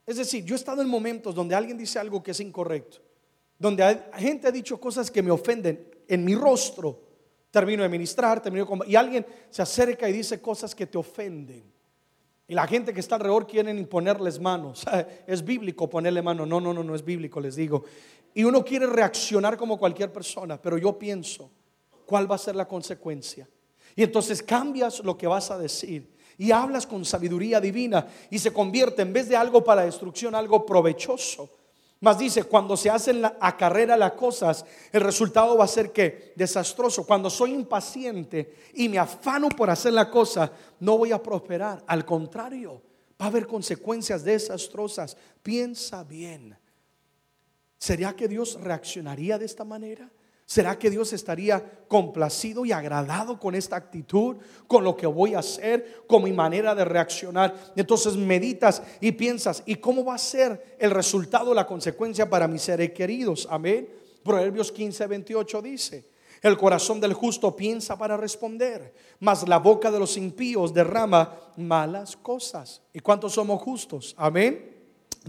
es decir, yo he estado en momentos donde alguien dice algo que es incorrecto, donde gente ha dicho cosas que me ofenden en mi rostro, termino de ministrar, termino y alguien se acerca y dice cosas que te ofenden. Y la gente que está alrededor quieren imponerles manos. Es bíblico ponerle mano. No, no, no, no es bíblico, les digo. Y uno quiere reaccionar como cualquier persona, pero yo pienso, ¿cuál va a ser la consecuencia? Y entonces cambias lo que vas a decir y hablas con sabiduría divina y se convierte en vez de algo para destrucción, algo provechoso. Más dice, cuando se hacen a carrera las cosas, el resultado va a ser que desastroso. Cuando soy impaciente y me afano por hacer la cosa, no voy a prosperar. Al contrario, va a haber consecuencias desastrosas. Piensa bien. ¿Sería que Dios reaccionaría de esta manera? ¿Será que Dios estaría complacido y agradado con esta actitud, con lo que voy a hacer, con mi manera de reaccionar? Entonces meditas y piensas, ¿y cómo va a ser el resultado, la consecuencia para mis seres queridos? Amén. Proverbios 15, 28 dice, el corazón del justo piensa para responder, mas la boca de los impíos derrama malas cosas. ¿Y cuántos somos justos? Amén.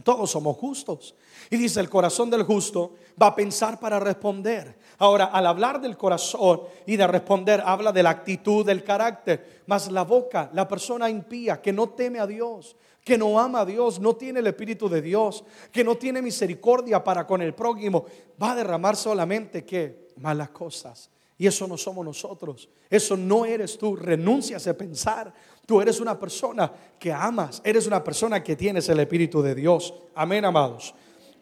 Todos somos justos. Y dice, el corazón del justo va a pensar para responder. Ahora, al hablar del corazón y de responder, habla de la actitud, del carácter. Mas la boca, la persona impía, que no teme a Dios, que no ama a Dios, no tiene el Espíritu de Dios, que no tiene misericordia para con el prójimo, va a derramar solamente que malas cosas. Y eso no somos nosotros. Eso no eres tú. Renuncias a pensar. Tú eres una persona que amas. Eres una persona que tienes el Espíritu de Dios. Amén, amados.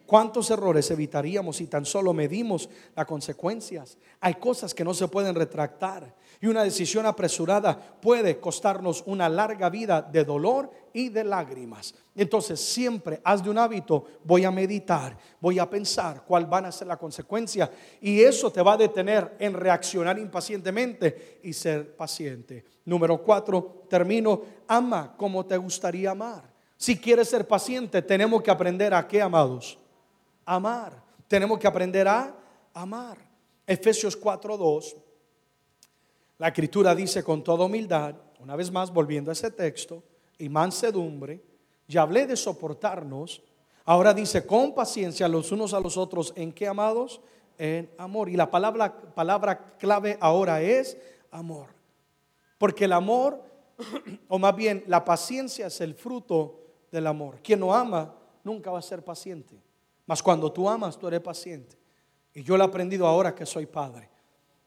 ¿Cuántos errores evitaríamos si tan solo medimos las consecuencias? Hay cosas que no se pueden retractar y una decisión apresurada puede costarnos una larga vida de dolor y de lágrimas. Entonces siempre haz de un hábito, voy a meditar, voy a pensar cuál van a ser las consecuencias y eso te va a detener en reaccionar impacientemente y ser paciente. Número cuatro, termino, ama como te gustaría amar. Si quieres ser paciente, tenemos que aprender a qué, amados amar. Tenemos que aprender a amar. Efesios 4:2 La escritura dice con toda humildad, una vez más volviendo a ese texto, y mansedumbre, ya hablé de soportarnos, ahora dice con paciencia los unos a los otros, ¿en qué amados? En amor. Y la palabra, palabra clave ahora es amor. Porque el amor, o más bien la paciencia es el fruto del amor. Quien no ama nunca va a ser paciente. Mas cuando tú amas, tú eres paciente. Y yo lo he aprendido ahora que soy padre.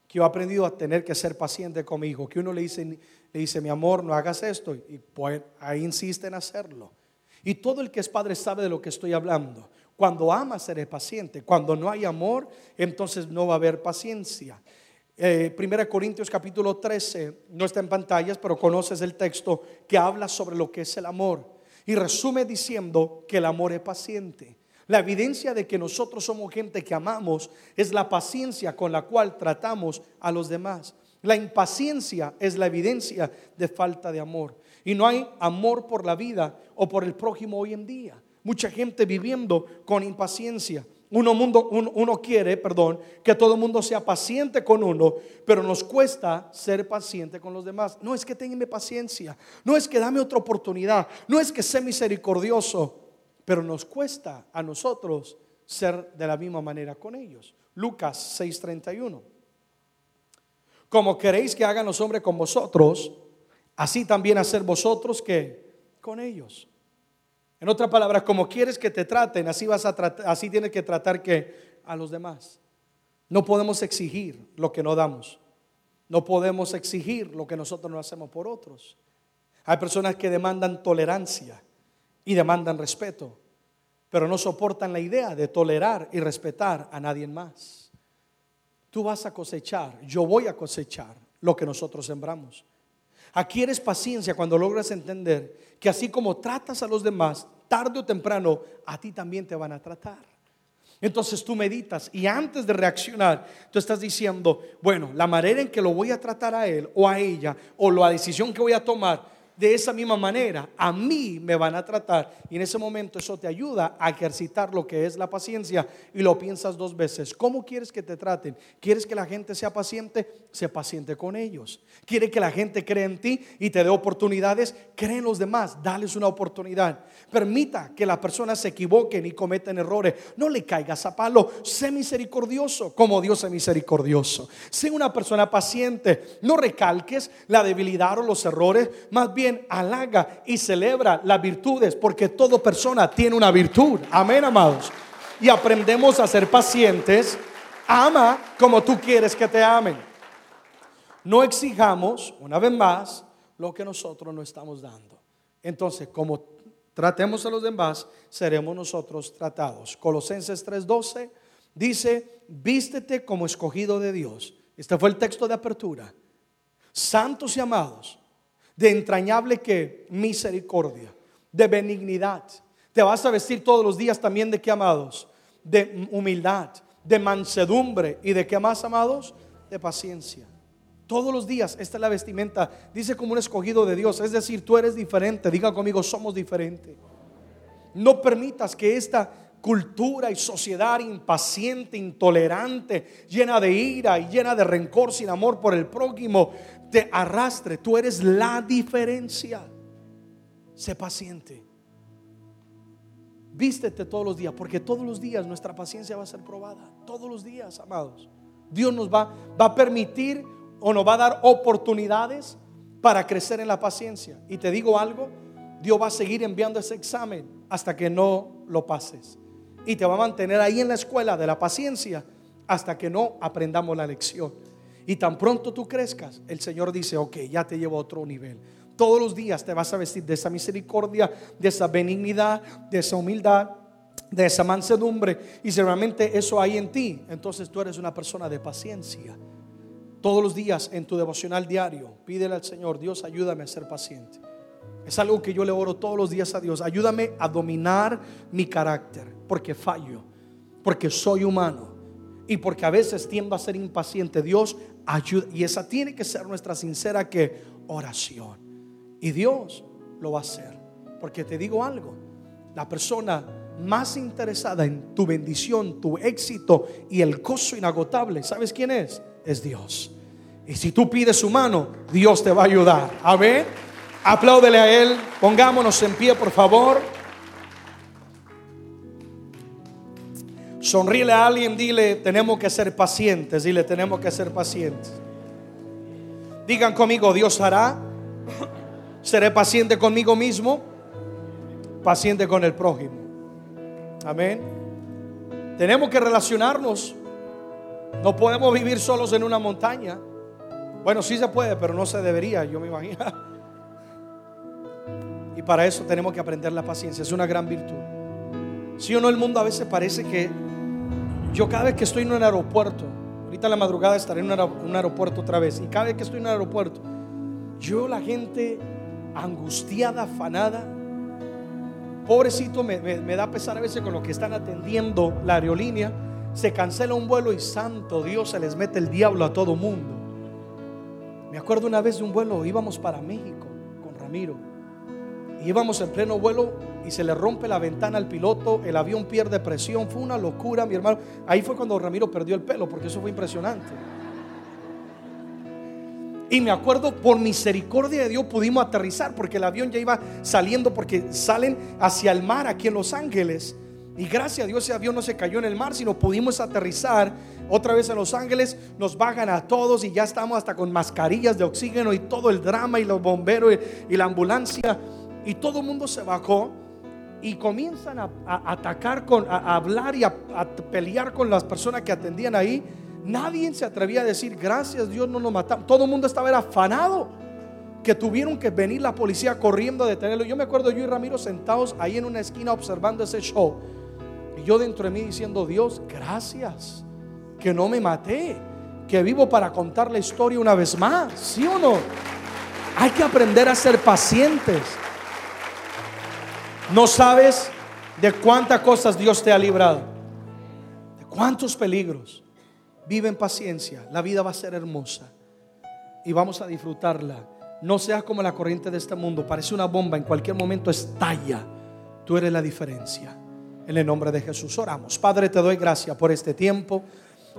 Que yo he aprendido a tener que ser paciente con mi hijo. Que uno le dice, le dice, mi amor, no hagas esto. Y pues ahí insiste en hacerlo. Y todo el que es padre sabe de lo que estoy hablando. Cuando amas, eres paciente. Cuando no hay amor, entonces no va a haber paciencia. Eh, Corintios capítulo 13, no está en pantallas, pero conoces el texto que habla sobre lo que es el amor. Y resume diciendo que el amor es paciente. La evidencia de que nosotros somos gente que amamos es la paciencia con la cual tratamos a los demás. La impaciencia es la evidencia de falta de amor. Y no hay amor por la vida o por el prójimo hoy en día. Mucha gente viviendo con impaciencia. Uno, mundo, uno, quiere, perdón, que todo el mundo sea paciente con uno, pero nos cuesta ser paciente con los demás. No es que tenga paciencia, no es que dame otra oportunidad, no es que sea misericordioso, pero nos cuesta a nosotros ser de la misma manera con ellos. Lucas 6:31. Como queréis que hagan los hombres con vosotros, así también hacer vosotros que con ellos. En otras palabras, como quieres que te traten, así vas a tratar, así tienes que tratar que a los demás. No podemos exigir lo que no damos. No podemos exigir lo que nosotros no hacemos por otros. Hay personas que demandan tolerancia y demandan respeto, pero no soportan la idea de tolerar y respetar a nadie más. Tú vas a cosechar, yo voy a cosechar lo que nosotros sembramos. Aquí eres paciencia cuando logras entender que así como tratas a los demás, tarde o temprano a ti también te van a tratar. Entonces tú meditas y antes de reaccionar, tú estás diciendo, bueno, la manera en que lo voy a tratar a él o a ella o la decisión que voy a tomar de esa misma manera a mí me van a tratar. Y en ese momento eso te ayuda a ejercitar lo que es la paciencia y lo piensas dos veces. ¿Cómo quieres que te traten? ¿Quieres que la gente sea paciente? Sé paciente con ellos. ¿Quiere que la gente cree en ti y te dé oportunidades? Cree en los demás, dales una oportunidad. Permita que las personas se equivoquen y cometen errores. No le caigas a palo. Sé misericordioso como Dios es misericordioso. Sé una persona paciente. No recalques la debilidad o los errores. Más bien halaga y celebra las virtudes, porque toda persona tiene una virtud. Amén, amados. Y aprendemos a ser pacientes. Ama como tú quieres que te amen. No exijamos, una vez más, lo que nosotros no estamos dando. Entonces, como tratemos a los demás, seremos nosotros tratados. Colosenses 3:12 dice, vístete como escogido de Dios. Este fue el texto de apertura. Santos y amados, de entrañable que misericordia, de benignidad. Te vas a vestir todos los días también de qué amados? De humildad, de mansedumbre y de qué más amados? De paciencia. Todos los días esta es la vestimenta, dice como un escogido de Dios, es decir, tú eres diferente, diga conmigo, somos diferentes. No permitas que esta cultura y sociedad impaciente, intolerante, llena de ira y llena de rencor sin amor por el prójimo, te arrastre. Tú eres la diferencia. Sé paciente. Vístete todos los días, porque todos los días nuestra paciencia va a ser probada. Todos los días, amados. Dios nos va, va a permitir o nos va a dar oportunidades para crecer en la paciencia. Y te digo algo, Dios va a seguir enviando ese examen hasta que no lo pases. Y te va a mantener ahí en la escuela de la paciencia hasta que no aprendamos la lección. Y tan pronto tú crezcas, el Señor dice, ok, ya te llevo a otro nivel. Todos los días te vas a vestir de esa misericordia, de esa benignidad, de esa humildad, de esa mansedumbre. Y si realmente eso hay en ti, entonces tú eres una persona de paciencia. Todos los días en tu devocional diario, pídele al Señor, Dios, ayúdame a ser paciente. Es algo que yo le oro todos los días a Dios. Ayúdame a dominar mi carácter, porque fallo, porque soy humano y porque a veces tiendo a ser impaciente. Dios, y esa tiene que ser nuestra sincera oración. Y Dios lo va a hacer. Porque te digo algo, la persona más interesada en tu bendición, tu éxito y el gozo inagotable, ¿sabes quién es? Es Dios. Y si tú pides su mano, Dios te va a ayudar. Amén. Apláudele a Él. Pongámonos en pie, por favor. Sonríele a alguien, dile, tenemos que ser pacientes. Dile, tenemos que ser pacientes. Digan conmigo, Dios hará. Seré paciente conmigo mismo, paciente con el prójimo. Amén. Tenemos que relacionarnos. No podemos vivir solos en una montaña. Bueno, sí se puede, pero no se debería, yo me imagino. Y para eso tenemos que aprender la paciencia. Es una gran virtud. Si o no, el mundo a veces parece que yo cada vez que estoy en un aeropuerto, ahorita en la madrugada estaré en un aeropuerto otra vez, y cada vez que estoy en un aeropuerto, yo la gente angustiada, afanada, pobrecito, me, me da pesar a veces con lo que están atendiendo la aerolínea, se cancela un vuelo y santo Dios se les mete el diablo a todo mundo. Me acuerdo una vez de un vuelo, íbamos para México con Ramiro íbamos en pleno vuelo y se le rompe la ventana al piloto, el avión pierde presión, fue una locura, mi hermano. Ahí fue cuando Ramiro perdió el pelo, porque eso fue impresionante. Y me acuerdo, por misericordia de Dios pudimos aterrizar, porque el avión ya iba saliendo, porque salen hacia el mar aquí en Los Ángeles. Y gracias a Dios ese avión no se cayó en el mar, sino pudimos aterrizar otra vez en Los Ángeles. Nos bajan a todos y ya estamos hasta con mascarillas de oxígeno y todo el drama y los bomberos y, y la ambulancia. Y todo el mundo se bajó y comienzan a, atacar, con, a, hablar y a, pelear con las personas que atendían ahí. Nadie se atrevía a decir, gracias Dios no nos matamos. Todo el mundo estaba afanado. Que tuvieron que venir la policía corriendo a detenerlo. Yo me acuerdo yo y Ramiro sentados ahí en una esquina observando ese show. Y yo dentro de mí diciendo, Dios, gracias que no me maté. Que vivo para contar la historia una vez más. ¿Sí o no? Hay que aprender a ser pacientes. No sabes de cuántas cosas Dios te ha librado, de cuántos peligros. Vive en paciencia, la vida va a ser hermosa y vamos a disfrutarla. No seas como la corriente de este mundo, parece una bomba, en cualquier momento estalla. Tú eres la diferencia. En el nombre de Jesús oramos. Padre, te doy gracias por este tiempo.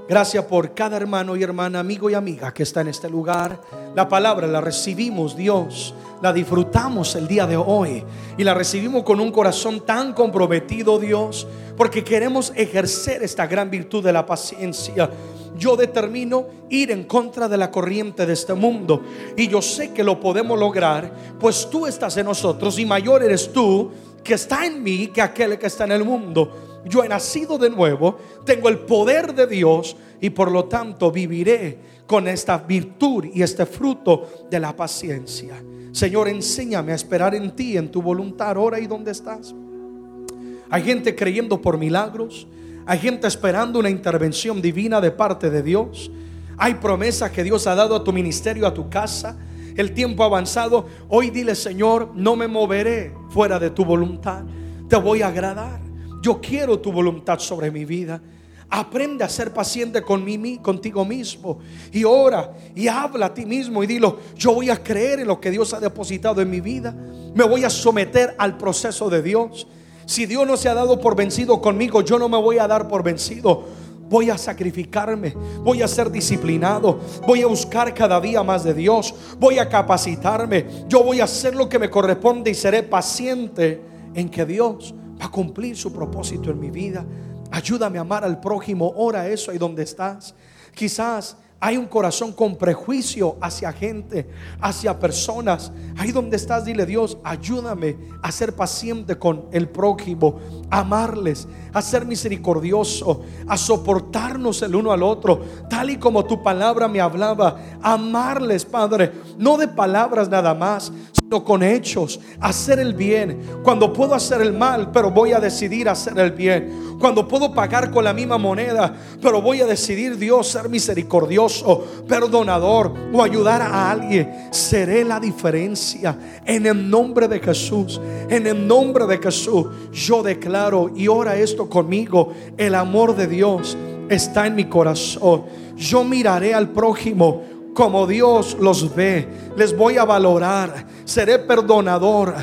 Gracias por cada hermano y hermana, amigo y amiga que está en este lugar. La palabra la recibimos, Dios, la disfrutamos el día de hoy y la recibimos con un corazón tan comprometido, Dios, porque queremos ejercer esta gran virtud de la paciencia. Yo determino ir en contra de la corriente de este mundo y yo sé que lo podemos lograr, pues tú estás en nosotros y mayor eres tú que está en mí que aquel que está en el mundo yo he nacido de nuevo, tengo el poder de Dios y por lo tanto viviré con esta virtud y este fruto de la paciencia. Señor, enséñame a esperar en ti, en tu voluntad, ahora y donde estás. Hay gente creyendo por milagros, hay gente esperando una intervención divina de parte de Dios. Hay promesas que Dios ha dado a tu ministerio, a tu casa. El tiempo avanzado. Hoy dile, Señor, no me moveré fuera de tu voluntad. Te voy a agradar. Yo quiero tu voluntad sobre mi vida. Aprende a ser paciente con mí, contigo mismo. Y ora y habla a ti mismo y dilo, yo voy a creer en lo que Dios ha depositado en mi vida. Me voy a someter al proceso de Dios. Si Dios no se ha dado por vencido conmigo, yo no me voy a dar por vencido. Voy a sacrificarme, voy a ser disciplinado, voy a buscar cada día más de Dios, voy a capacitarme, yo voy a hacer lo que me corresponde y seré paciente en que Dios a cumplir su propósito en mi vida. Ayúdame a amar al prójimo. Ora eso ahí donde estás. Quizás hay un corazón con prejuicio hacia gente, hacia personas. Ahí donde estás, dile Dios, ayúdame a ser paciente con el prójimo, a amarles, a ser misericordioso, a soportarnos el uno al otro, tal y como tu palabra me hablaba. Amarles, Padre, no de palabras nada más, con hechos, hacer el bien. Cuando puedo hacer el mal, pero voy a decidir hacer el bien. Cuando puedo pagar con la misma moneda, pero voy a decidir Dios ser misericordioso, perdonador o ayudar a alguien. Seré la diferencia en el nombre de Jesús. En el nombre de Jesús, yo declaro y ora esto conmigo. El amor de Dios está en mi corazón. Yo miraré al prójimo como Dios los ve. Les voy a valorar. Seré perdonador.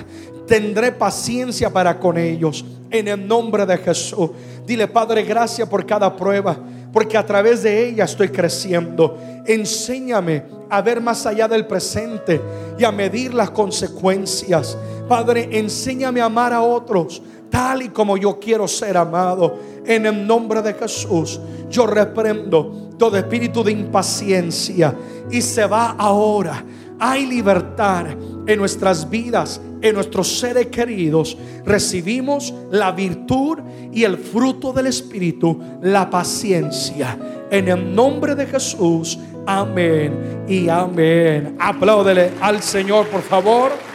Tendré paciencia para con ellos. En el nombre de Jesús. Dile, Padre, gracias por cada prueba porque a través de ella estoy creciendo. Enséñame a ver más allá del presente y a medir las consecuencias. Padre, enséñame a amar a otros tal y como yo quiero ser amado. En el nombre de Jesús, yo reprendo todo espíritu de impaciencia y se va ahora. Hay libertad en nuestras vidas, en nuestros seres queridos. Recibimos la virtud y el fruto del Espíritu, la paciencia. En el nombre de Jesús, amén y amén. Apláudele al Señor, por favor.